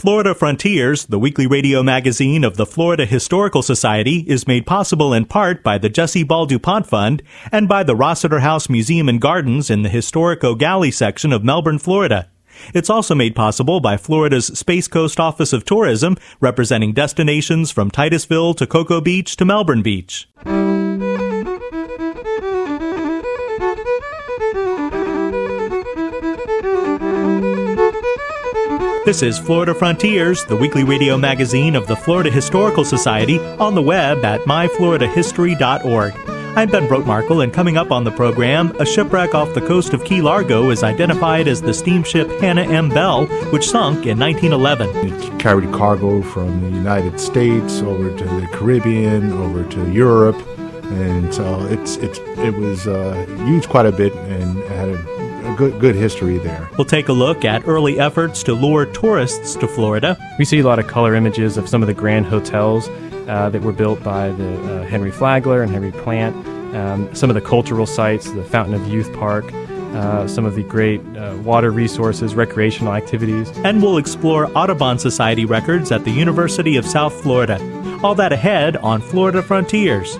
Florida Frontiers, the weekly radio magazine of the Florida Historical Society, is made possible in part by the Jessie Ball DuPont Fund and by the Rossetter House Museum and Gardens in the historic Gallie section of Melbourne, Florida. It's also made possible by Florida's Space Coast Office of Tourism, representing destinations from Titusville to Cocoa Beach to Melbourne Beach. This is Florida Frontiers, the weekly radio magazine of the Florida Historical Society, on the web at myfloridahistory.org. I'm Ben Brotemarkle, and coming up on the program, a shipwreck off the coast of Key Largo is identified as the steamship Hannah M. Bell, which sunk in 1911. It carried cargo from the United States over to the Caribbean, over to Europe, and so it's, it's it was uh, used quite a bit and had a good good history there. We'll take a look at early efforts to lure tourists to Florida. We see a lot of color images of some of the grand hotels uh, that were built by the uh, Henry Flagler and Henry Plant. Um, some of the cultural sites, the Fountain of Youth Park, uh, some of the great uh, water resources, recreational activities. And we'll explore Audubon Society records at the University of South Florida. All that ahead on Florida Frontiers.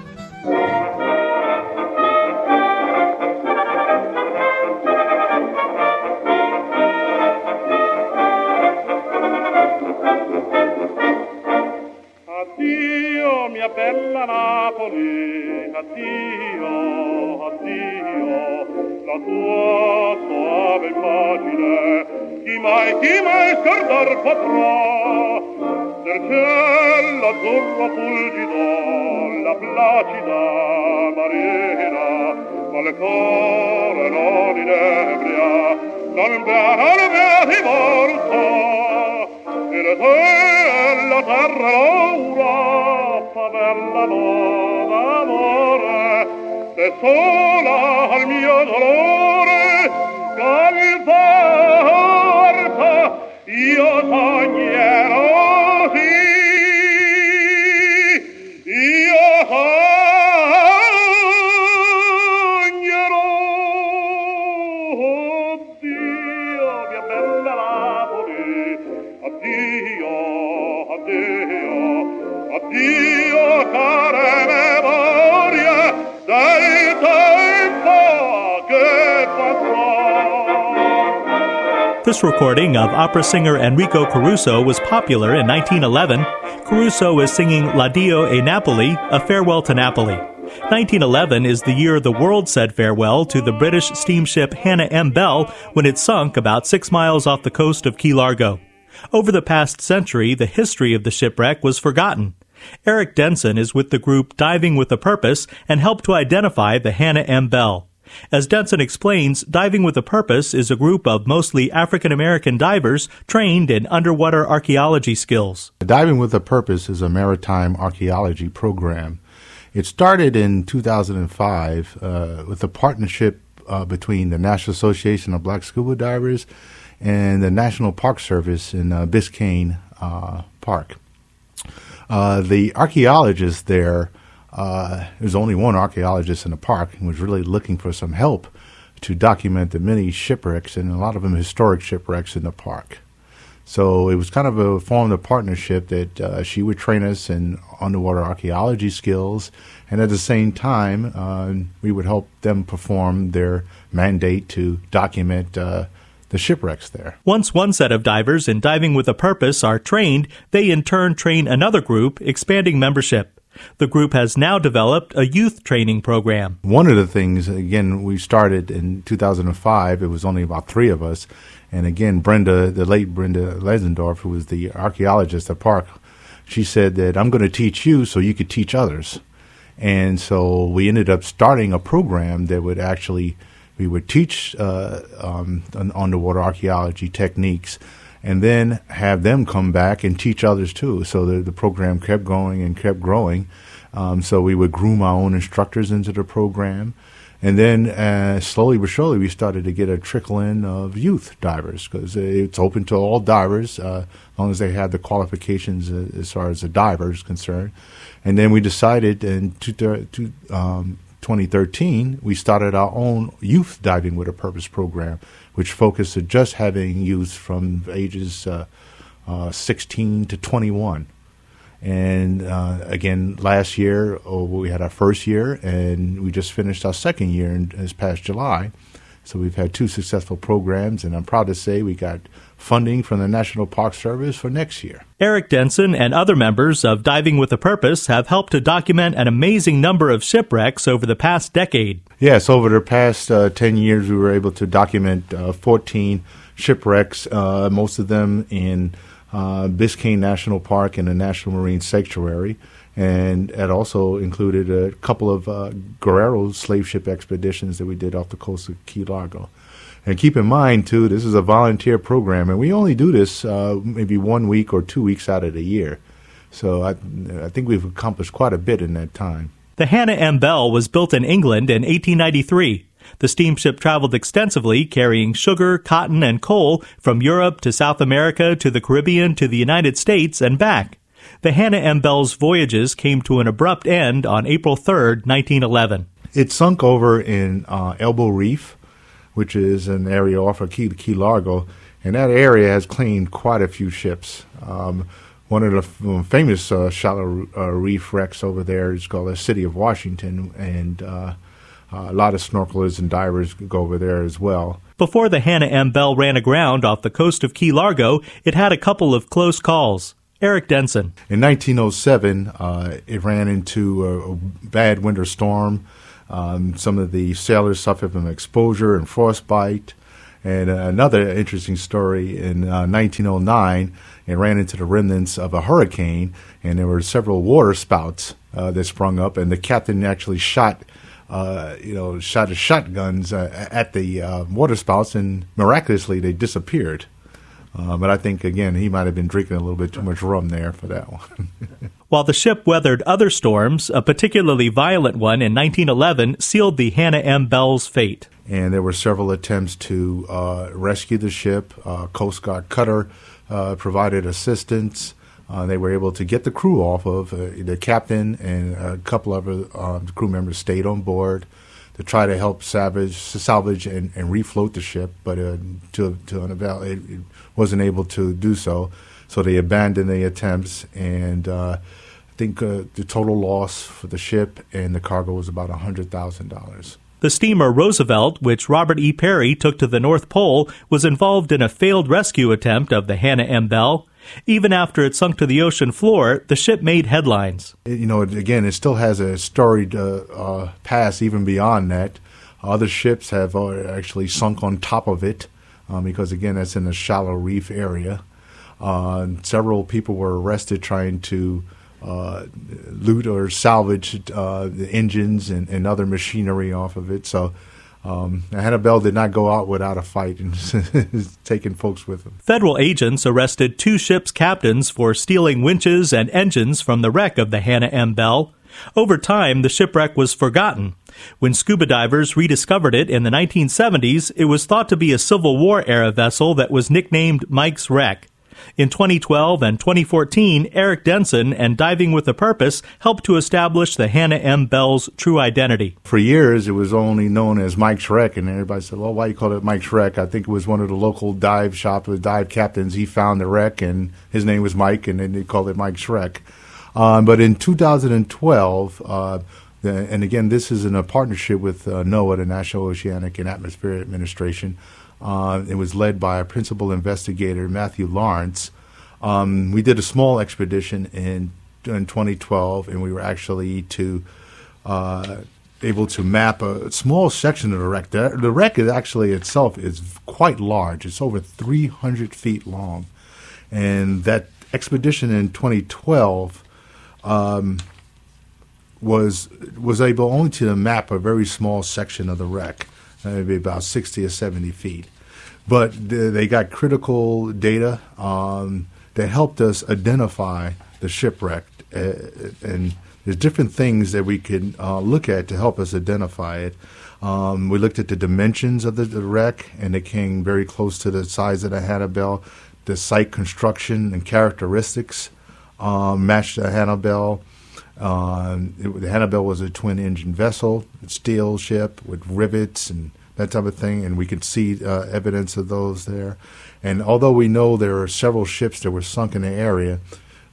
azzurro fulgido la placida marina ma il cuore non inebria l'albeata il vedi morto il te e la terra l'Europa bella nuova amore e sola al mio dolore calvar io t'ogni Recording of opera singer Enrico Caruso was popular in 1911. Caruso is singing L'Addio a Napoli, a farewell to Napoli. 1911 is the year the world said farewell to the British steamship Hannah M. Bell when it sunk about six miles off the coast of Key Largo. Over the past century, the history of the shipwreck was forgotten. Eric Denson is with the group Diving with a Purpose and helped to identify the Hannah M. Bell. As Denson explains, Diving with a Purpose is a group of mostly African American divers trained in underwater archaeology skills. Diving with a Purpose is a maritime archaeology program. It started in 2005 uh, with a partnership uh, between the National Association of Black Scuba Divers and the National Park Service in uh, Biscayne uh, Park. Uh, the archaeologists there uh, there's only one archaeologist in the park and was really looking for some help to document the many shipwrecks and a lot of them historic shipwrecks in the park. So it was kind of a form of partnership that uh, she would train us in underwater archaeology skills, and at the same time, uh, we would help them perform their mandate to document uh, the shipwrecks there. Once one set of divers in Diving with a Purpose are trained, they in turn train another group, expanding membership. The group has now developed a youth training program. One of the things, again, we started in 2005. It was only about three of us. And again, Brenda, the late Brenda Lanzendorf, who was the archaeologist at Park, she said that I'm going to teach you so you could teach others. And so we ended up starting a program that would actually, we would teach uh, um, underwater archaeology techniques and then have them come back and teach others too. So the, the program kept going and kept growing. Um, so we would groom our own instructors into the program. And then uh, slowly but surely, we started to get a trickle in of youth divers because it's open to all divers uh, as long as they have the qualifications as far as the diver is concerned. And then we decided in two, two, um, 2013, we started our own youth diving with a purpose program which focused just having youth from ages uh, uh, 16 to 21. And uh, again, last year oh, we had our first year, and we just finished our second year in, this past July. So we've had two successful programs, and I'm proud to say we got funding from the National Park Service for next year. Eric Denson and other members of Diving with a Purpose have helped to document an amazing number of shipwrecks over the past decade. Yes, over the past uh, 10 years, we were able to document uh, 14 shipwrecks, uh, most of them in uh, Biscayne National Park and the National Marine Sanctuary. And it also included a couple of uh, Guerrero slave ship expeditions that we did off the coast of Key Largo. And keep in mind, too, this is a volunteer program, and we only do this uh, maybe one week or two weeks out of the year. So I, I think we've accomplished quite a bit in that time. The Hannah M. Bell was built in England in 1893. The steamship traveled extensively, carrying sugar, cotton, and coal from Europe to South America to the Caribbean to the United States and back. The Hannah M. Bell's voyages came to an abrupt end on April 3, 1911. It sunk over in uh, Elbow Reef, which is an area off of Key, Key Largo, and that area has claimed quite a few ships. Um, one of the famous uh, shallow uh, reef wrecks over there is called the City of Washington, and uh, uh, a lot of snorkelers and divers go over there as well. Before the Hannah M. Bell ran aground off the coast of Key Largo, it had a couple of close calls. Eric Denson. In 1907, uh, it ran into a, a bad winter storm. Um, some of the sailors suffered from exposure and frostbite. And uh, another interesting story in uh, 1909, it ran into the remnants of a hurricane, and there were several water spouts uh, that sprung up, and the captain actually shot uh, you know, shot his shotguns uh, at the uh, water spouts, and miraculously they disappeared. Uh, but I think again he might have been drinking a little bit too much rum there for that one. While the ship weathered other storms, a particularly violent one in 1911 sealed the Hannah M. Bell's fate. And there were several attempts to uh, rescue the ship. Uh, Coast Guard cutter provided assistance. Uh, they were able to get the crew off of uh, the captain and a couple of uh, crew members stayed on board to try to help salvage, salvage and, and refloat the ship, but uh, to to an it, it, wasn't able to do so. So they abandoned the attempts, and uh, I think uh, the total loss for the ship and the cargo was about hundred thousand dollars. The steamer Roosevelt, which Robert E. Peary took to the North Pole, was involved in a failed rescue attempt of the Hannah M. Bell. Even after it sunk to the ocean floor, the ship made headlines. You know, again, it still has a storied uh, uh, past even beyond that. Other ships have uh, actually sunk on top of it um, because, again, that's in a shallow reef area. Uh, several people were arrested trying to uh, loot or salvage uh, the engines and, and, other machinery off of it. So um, Hannah Bell did not go out without a fight and taking folks with them. Federal agents arrested two ships' captains for stealing winches and engines from the wreck of the Hannah M. Bell. Over time, the shipwreck was forgotten. When scuba divers rediscovered it in the 1970s, it was thought to be a Civil War era vessel that was nicknamed Mike's Wreck. In 2012 and 2014, Eric Denson and Diving with a Purpose helped to establish the Hannah M. Bell's true identity. For years, it was only known as Mike's Wreck, and everybody said, well, why you call it Mike's Wreck? I think it was one of the local dive shop, the dive captains. He found the wreck, and his name was Mike, and then they called it Mike's Wreck. Um, but in 2012, uh, and again, this is in a partnership with uh, NOAA, the National Oceanic and Atmospheric Administration. Uh, it was led by a principal investigator, Matthew Lawrence. Um, we did a small expedition in, in 2012, and we were actually to uh, able to map a small section of the wreck. The, the wreck is actually itself is quite large. It's over 300 feet long, and that expedition in 2012 um, was was able only to map a very small section of the wreck maybe about 60 or 70 feet. But they got critical data um, that helped us identify the shipwreck. Uh, and there's different things that we could uh, look at to help us identify it. Um, we looked at the dimensions of the, the, wreck, and it came very close to the size of the Hannah Bell. The site construction and characteristics um, matched the Hannah Bell. Um, it, the Hannah Bell was a twin engine vessel, steel ship with rivets and that type of thing, and we could see uh, evidence of those there. And although we know there are several ships that were sunk in the area,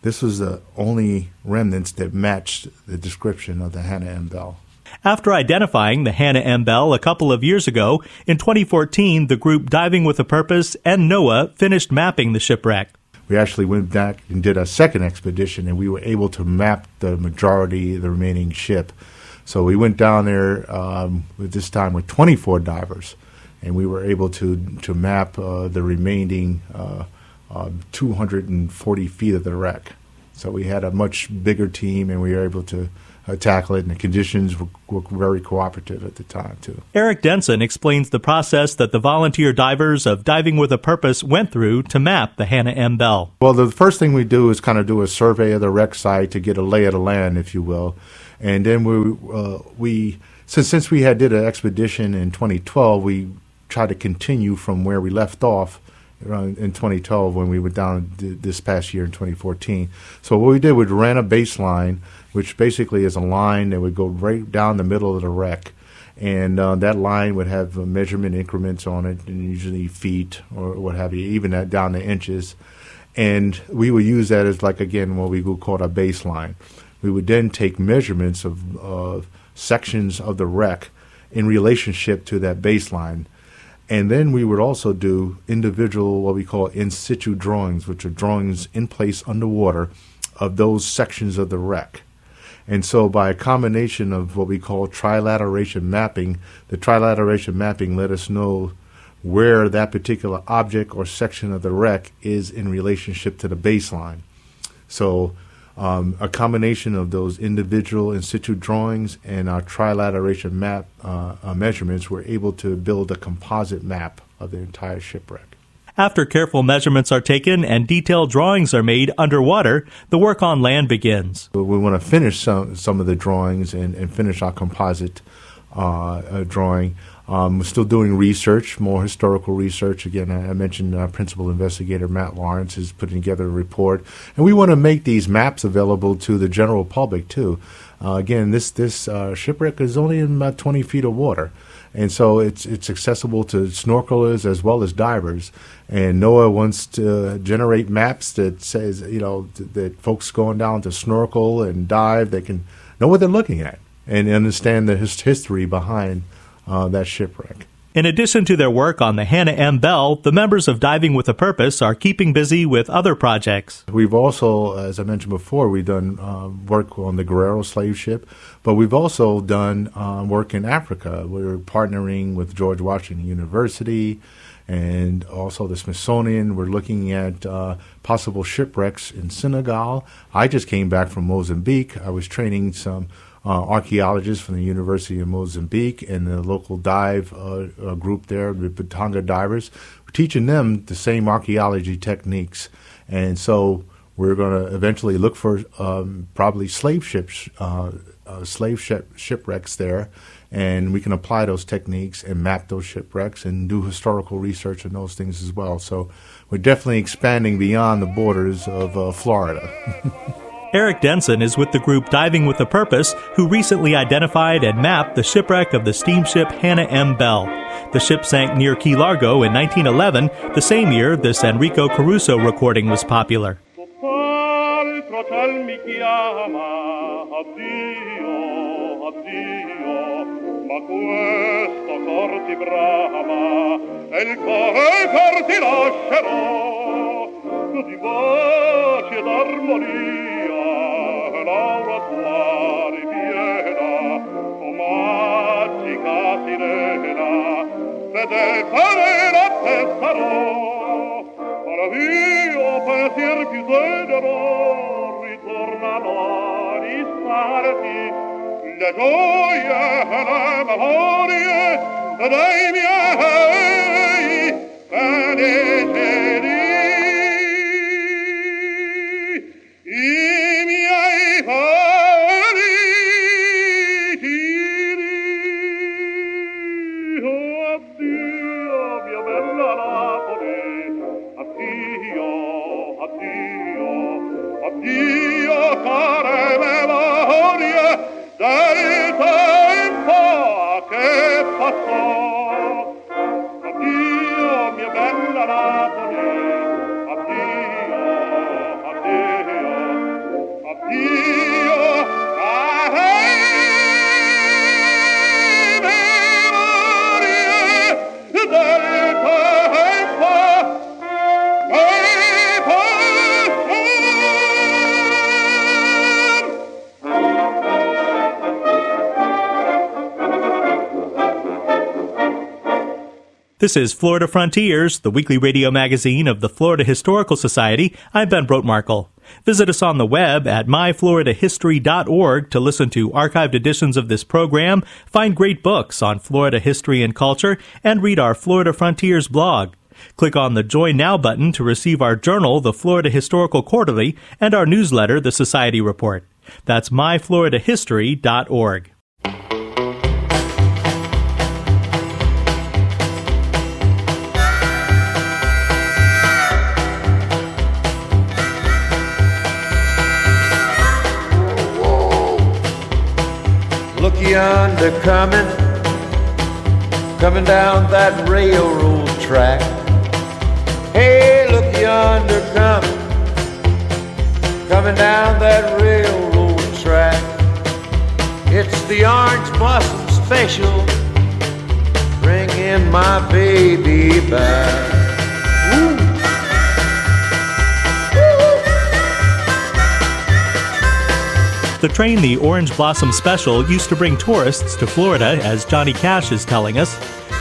this was the only remnants that matched the description of the Hannah M. Bell. After identifying the Hannah M. Bell a couple of years ago, in 2014, the group Diving with a Purpose and NOAA finished mapping the shipwreck. We actually went back and did a second expedition, and we were able to map the majority of the remaining ship. So we went down there um, this time with 24 divers, and we were able to to map uh, the remaining uh, uh, 240 feet of the wreck. So we had a much bigger team, and we were able to uh, tackle it, and the conditions were, were, very cooperative at the time, too. Eric Denson explains the process that the volunteer divers of Diving with a Purpose went through to map the Hannah M. Bell. Well, the first thing we do is kind of do a survey of the wreck site to get a lay of the land, if you will. And then we, uh, we since, since we had did an expedition in 2012, we tried to continue from where we left off in 2012 when we went down this past year in 2014. So what we did, we ran a baseline, which basically is a line that would go right down the middle of the wreck. And uh, that line would have uh, measurement increments on it, and usually feet or what have you, even down to inches. And we would use that as like again what we would call a baseline. We would then take measurements of sections of the wreck in relationship to that baseline and then we would also do individual, what we call in situ drawings, which are drawings in place underwater of those sections of the wreck. And so, by a combination of what we call trilateration mapping, the trilateration mapping let us know where that particular object or section of the wreck is in relationship to the baseline. So, um, a combination of those individual in situ drawings and our trilateration map uh, uh, measurements, we're able to build a composite map of the entire shipwreck. After careful measurements are taken and detailed drawings are made underwater, the work on land begins. We want to finish some, some of the drawings and, and finish our composite uh, uh drawing. Um, we're still doing research, more historical research. Again, I, I mentioned uh, Principal Investigator Matt Lawrence is putting together a report, and we want to make these maps available to the general public too. Uh, again, this this uh, shipwreck is only in about 20 feet of water, and so it's it's accessible to snorkelers as well as divers. And NOAA wants to generate maps that says you know th- that folks going down to snorkel and dive they can know what they're looking at and understand the his- history behind uh, that shipwreck. In addition to their work on the Hannah M. Bell, the members of Diving with a Purpose are keeping busy with other projects. We've also, as I mentioned before, we've done uh, work on the Guerrero slave ship, but we've also done uh, work in Africa. We're partnering with George Washington University and also the Smithsonian. We're looking at uh, possible shipwrecks in Senegal. I just came back from Mozambique. I was training some uh, archaeologists from the University of Mozambique and the local dive uh, uh, group there, the Batanga divers. We're teaching them the same archaeology techniques. And so we're going to eventually look for um, probably slave ships, uh, uh, slave ship, shipwrecks there, and we can apply those techniques and map those shipwrecks and do historical research on those things as well. So we're definitely expanding beyond the borders of uh, Florida. Eric Denson is with the group Diving with a Purpose, who recently identified and mapped the shipwreck of the steamship Hannah M. Bell. The ship sank near Key Largo in 1911, the same year this Enrico Caruso recording was popular. di pace d'armonia parlare piena, o magica sirena, vede fare la testa no, mio pensier più tenero, ritornano a risparmi, le gioie e le memorie dei miei felici This is Florida Frontiers, the weekly radio magazine of the Florida Historical Society. I'm Ben Brotemarkle. Visit us on the web at myfloridahistory.org to listen to archived editions of this program, find great books on Florida history and culture, and read our Florida Frontiers blog. Click on the Join Now button to receive our journal, the Florida Historical Quarterly, and our newsletter, the Society Report. That's myfloridahistory.org. yonder coming, coming down that railroad track. Hey, look yonder coming, coming down that railroad track. It's the orange blossom special, bringing my baby back. The train, the Orange Blossom Special, used to bring tourists to Florida, as Johnny Cash is telling us.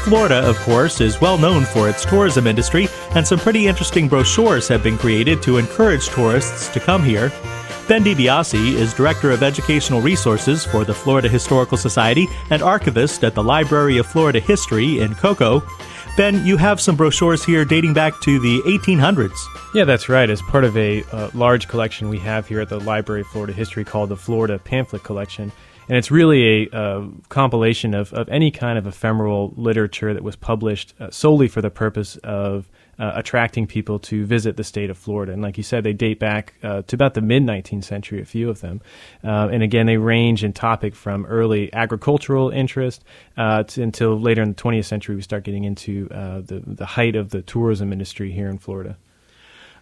Florida, of course, is well known for its tourism industry, and some pretty interesting brochures have been created to encourage tourists to come here. Ben DiBiase is Director of Educational Resources for the Florida Historical Society and archivist at the Library of Florida History in Cocoa. Ben, you have some brochures here dating back to the 1800s. Yeah, that's right. As part of a uh, large collection we have here at the Library of Florida History called the Florida Pamphlet Collection. And it's really a uh, compilation of, of any kind of ephemeral literature that was published uh, solely for the purpose of uh, attracting people to visit the state of Florida. And like you said, they date back uh, to about the mid 19th century, a few of them. Uh, and again, they range in topic from early agricultural interest uh, to, until later in the 20th century, we start getting into uh, the, the height of the tourism industry here in Florida.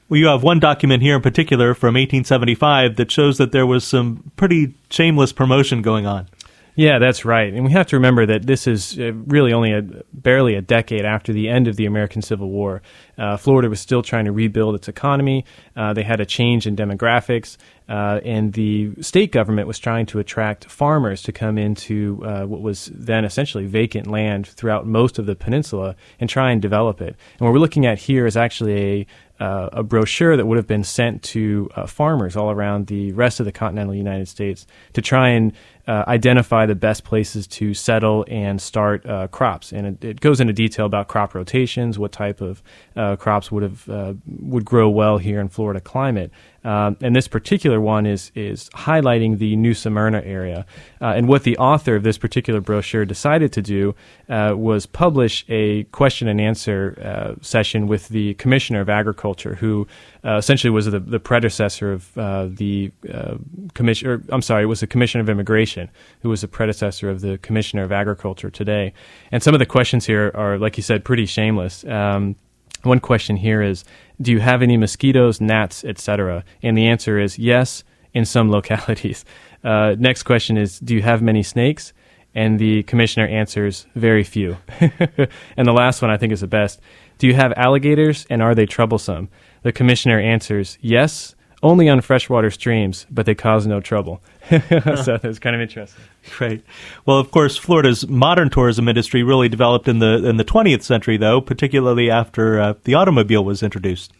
Well, you have one document here in particular from 1875 that shows that there was some pretty shameless promotion going on. Yeah, that's right. And we have to remember that this is uh, really only a, barely a decade after the end of the American Civil War. Uh, Florida was still trying to rebuild its economy. Uh, they had a change in demographics, uh, and the state government was trying to attract farmers to come into uh, what was then essentially vacant land throughout most of the peninsula and try and develop it. And what we're looking at here is actually a uh, a brochure that would have been sent to farmers all around the rest of the continental United States to try and uh, identify the best places to settle and start uh, crops. And it, it, goes into detail about crop rotations, what type of uh, crops would have uh, would grow well here in Florida climate. Um, and this particular one is is highlighting the New Smyrna area. Uh, and what the author of this particular brochure decided to do uh, was publish a question and answer session with the Commissioner of Agriculture, who essentially was the, the predecessor of the commission. I'm sorry, it was the Commissioner of Immigration who was the predecessor of the Commissioner of Agriculture today. And some of the questions here are, like you said, pretty shameless. Um, one question here is, do you have any mosquitoes, gnats, etc.? And the answer is yes, in some localities. Uh, next question is, do you have many snakes? And the commissioner answers, very few. and the last one I think is the best. Do you have alligators and are they troublesome? The commissioner answers, yes, only on freshwater streams, but they cause no trouble. so that's kind of interesting. Right. Well, of course, Florida's modern tourism industry really developed in the in the 20th century, though, particularly after uh, the automobile was introduced.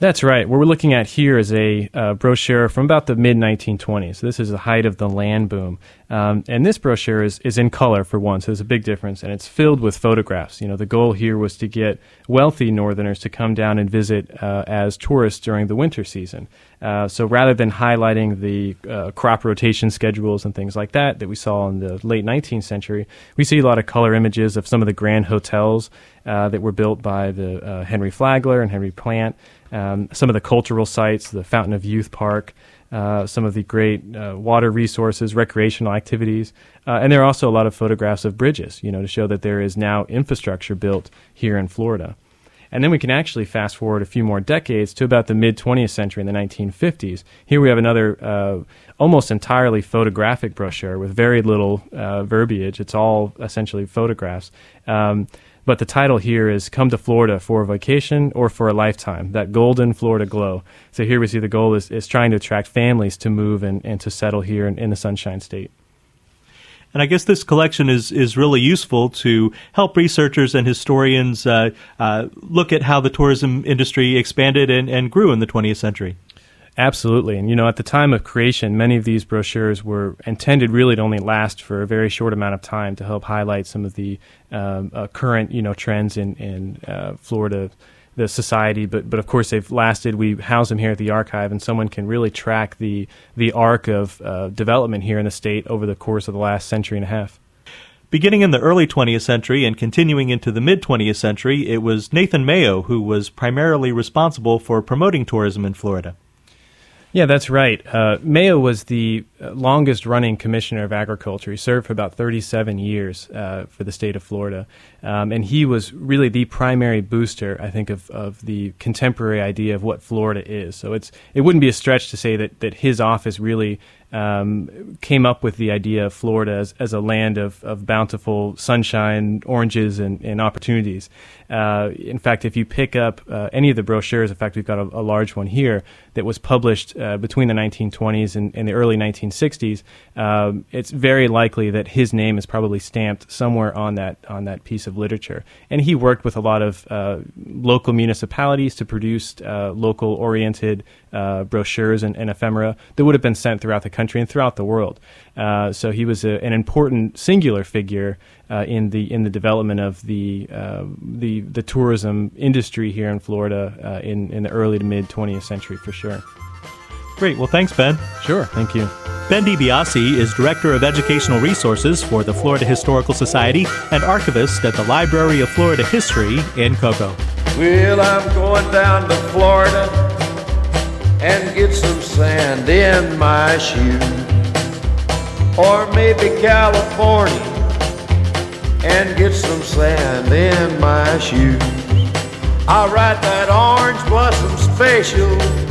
That's right. What we're looking at here is a uh, brochure from about the mid 1920s. So this is the height of the land boom. Um, and this brochure is, is in color for one, so there's a big difference, and it's filled with photographs. You know, the goal here was to get wealthy Northerners to come down and visit uh, as tourists during the winter season. Uh, so rather than highlighting the uh, crop rotation schedules and things like that that we saw in the late 19th century, we see a lot of color images of some of the grand hotels uh, that were built by the uh, Henry Flagler and Henry Plant, um, some of the cultural sites, the Fountain of Youth Park uh, some of the great uh, water resources, recreational activities, uh, and there are also a lot of photographs of bridges, you know, to show that there is now infrastructure built here in Florida. And then we can actually fast forward a few more decades to about the mid 20th century in the 1950s. Here we have another uh, almost entirely photographic brochure with very little uh, verbiage. It's all essentially photographs. Um, but the title here is Come to Florida for a Vacation or for a Lifetime, that golden Florida glow. So here we see the goal is, is trying to attract families to move and, and to settle here in, in the Sunshine State. And I guess this collection is, is really useful to help researchers and historians uh, uh, look at how the tourism industry expanded and, and grew in the 20th century. Absolutely. And, you know, at the time of creation, many of these brochures were intended really to only last for a very short amount of time to help highlight some of the um, uh, current, you know, trends in, in uh, Florida, the society. But, but of course, they've lasted. We house them here at the archive, and someone can really track the, the arc of uh, development here in the state over the course of the last century and a half. Beginning in the early 20th century and continuing into the mid 20th century, it was Nathan Mayo who was primarily responsible for promoting tourism in Florida. Yeah, that's right. Uh, Mayo was the uh, longest running commissioner of agriculture. He served for about 37 years uh, for the state of Florida. Um, and he was really the primary booster, I think, of, of the contemporary idea of what Florida is. So it's, it wouldn't be a stretch to say that, that his office really um, came up with the idea of Florida as, as a land of, of bountiful sunshine, oranges, and, and opportunities. Uh, in fact, if you pick up uh, any of the brochures, in fact, we've got a, a large one here that was published uh, between the 1920s and, and the early 1960s. Um, it's very likely that his name is probably stamped somewhere on that on that piece of literature. And he worked with a lot of uh, local municipalities to produce uh, local oriented uh, brochures and, and, ephemera that would have been sent throughout the country and throughout the world. Uh, so he was a, an important singular figure uh, in the in the development of the the the tourism industry here in Florida in in the early to mid 20th century for sure. Great. Well, thanks, Ben. Sure. Thank you. Ben DiBiase is Director of Educational Resources for the Florida Historical Society and archivist at the Library of Florida History in Cocoa. Well, I'm going down to Florida and get some sand in my shoe. Or maybe California and get some sand in my shoes. I'll ride that orange blossom special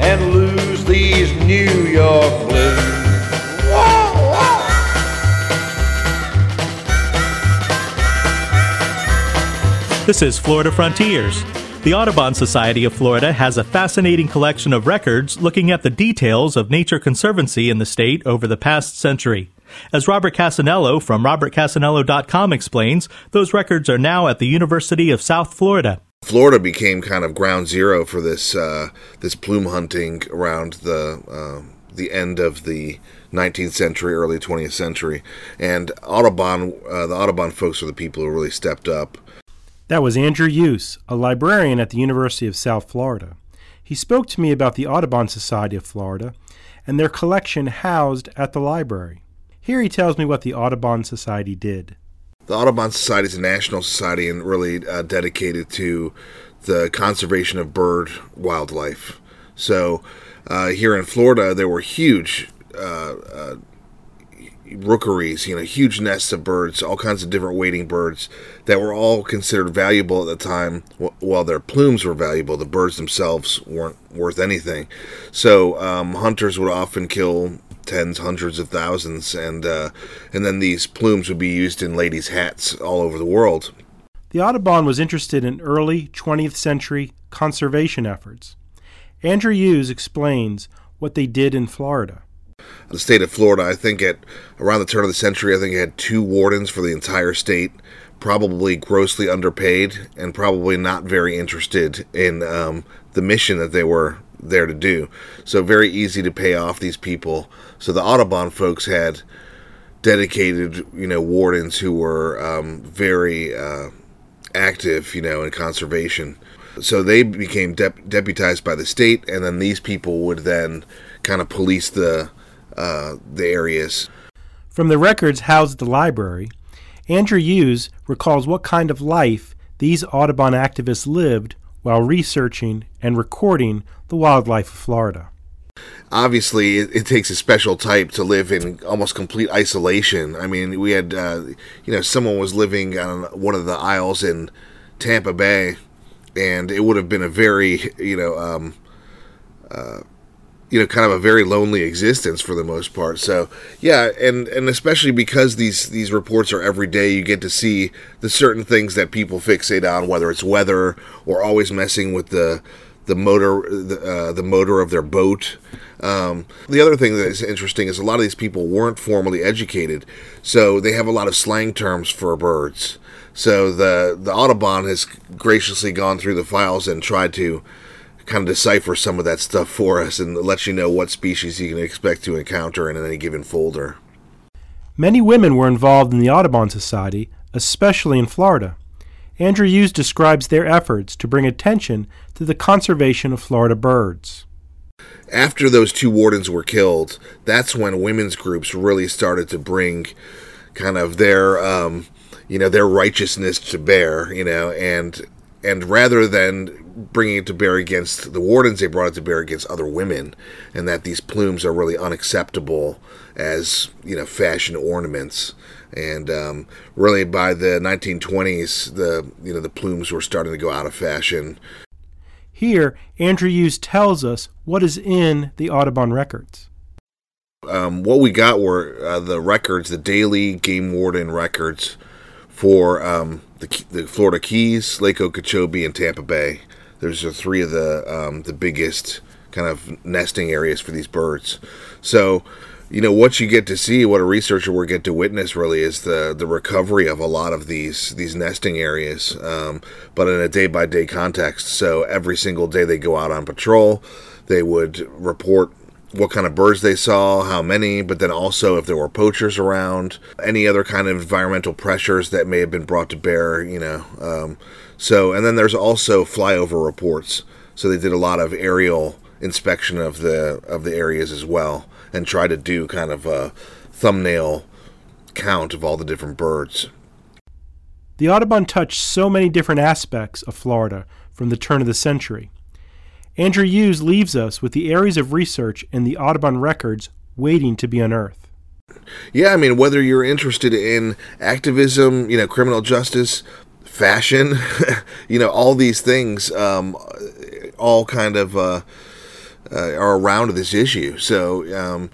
and lose these New York blues. This is Florida Frontiers. The Audubon Society of Florida has a fascinating collection of records looking at the details of nature conservancy in the state over the past century. As Robert Cassanello from robertcassanello.com explains, those records are now at the University of South Florida. Florida became kind of ground zero for this uh, this plume hunting around the uh, the end of the 19th century, early 20th century, and Audubon, uh, the Audubon folks are the people who really stepped up. That was Andrew Huse, a librarian at the University of South Florida. He spoke to me about the Audubon Society of Florida and their collection housed at the library. Here he tells me what the Audubon Society did. The Audubon Society is a national society and really uh, dedicated to the conservation of bird wildlife. So uh, here in Florida, there were huge uh, uh rookeries, you know, huge nests of birds, all kinds of different wading birds that were all considered valuable at the time. While their plumes were valuable, the birds themselves weren't worth anything. So um, hunters would often kill tens, hundreds of thousands, and uh, and then these plumes would be used in ladies' hats all over the world. The Audubon was interested in early 20th century conservation efforts. Andrew Huse explains what they did in Florida. The state of Florida, I think at around the turn of the century, I think it had two wardens for the entire state, probably grossly underpaid and probably not very interested in um, the mission that they were there to do. So very easy to pay off these people. So the Audubon folks had dedicated, you know, wardens who were um, very uh, active, you know, in conservation. So they became dep- deputized by the state, and then these people would then kind of police the uh, the areas. From the records housed at the library, Andrew Huse recalls what kind of life these Audubon activists lived while researching and recording the wildlife of Florida. Obviously, it, it, takes a special type to live in almost complete isolation. I mean, we had, uh, you know, someone was living on one of the isles in Tampa Bay, and it would have been a very you know um, uh, you know kind of a very lonely existence for the most part. So yeah and and especially because these these reports are every day you get to see the certain things that people fixate on whether it's weather or always messing with the the motor the, uh, the motor of their boat. Um, the other thing that is interesting is a lot of these people weren't formally educated so they have a lot of slang terms for birds. So the the audubon has graciously gone through the files and tried to kind of decipher some of that stuff for us and let you know what species you can expect to encounter in any given folder. Many women were involved in the Audubon Society, especially in Florida. Andrew Huse describes their efforts to bring attention to the conservation of Florida birds. After those two wardens were killed, that's when women's groups really started to bring kind of their um, you know their righteousness to bear, you know, and and rather than bringing it to bear against the wardens, they brought it to bear against other women, and that these plumes are really unacceptable as you know fashion ornaments. And um, really, by the 1920s, the you know the plumes were starting to go out of fashion. Here, Andrew Huse tells us what is in the Audubon records. Um, what we got were uh, the records, the daily game warden records for um, the, the Florida Keys, Lake Okeechobee, and Tampa Bay. Those are three of the um, the biggest kind of nesting areas for these birds. So, you know, what you get to see, what a researcher will get to witness, really, is the the recovery of a lot of these these nesting areas, um, but in a day by day context. So every single day they go out on patrol, they would report what kind of birds they saw, how many, but then also if there were poachers around, any other kind of environmental pressures that may have been brought to bear, you know. Um, so, and then there's also flyover reports. So they did a lot of aerial inspection of the of the areas as well, and try to do kind of a thumbnail count of all the different birds. The Audubon touched so many different aspects of Florida from the turn of the century. Andrew Huse leaves us with the areas of research in the Audubon records waiting to be unearthed. Yeah, I mean, whether you're interested in activism, you know, criminal justice, fashion, you know, all these things, um, all kind of uh, uh, are around this issue. So, um,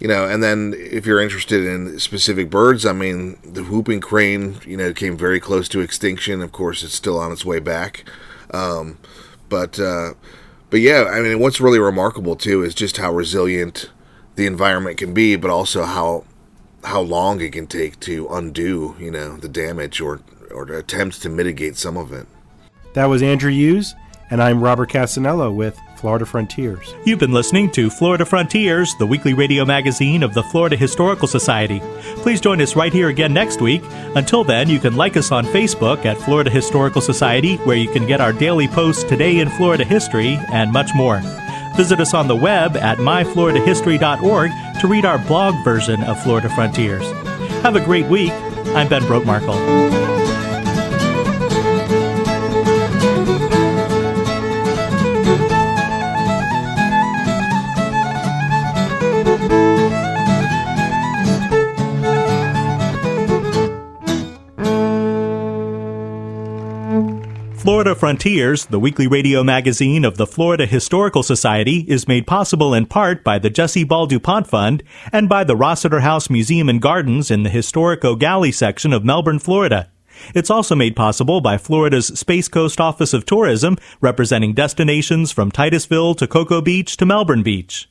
you know, and then if you're interested in specific birds, I mean, the whooping crane, you know, came very close to extinction. Of course, it's still on its way back. Um, but uh, but yeah, I mean, what's really remarkable too is just how resilient the environment can be, but also how how long it can take to undo, you know, the damage or or to attempt to mitigate some of it. That was Andrew Huse, and I'm Robert Cassanello with Florida Frontiers. You've been listening to Florida Frontiers, the weekly radio magazine of the Florida Historical Society. Please join us right here again next week. Until then, you can like us on Facebook at Florida Historical Society, where you can get our daily posts today in Florida history and much more. Visit us on the web at myfloridahistory.org to read our blog version of Florida Frontiers. Have a great week. I'm Ben Brotemarkle. Frontiers, the weekly radio magazine of the Florida Historical Society, is made possible in part by the Jessie Ball DuPont Fund and by the Rossetter House Museum and Gardens in the historic Gallie section of Melbourne, Florida. It's also made possible by Florida's Space Coast Office of Tourism, representing destinations from Titusville to Cocoa Beach to Melbourne Beach.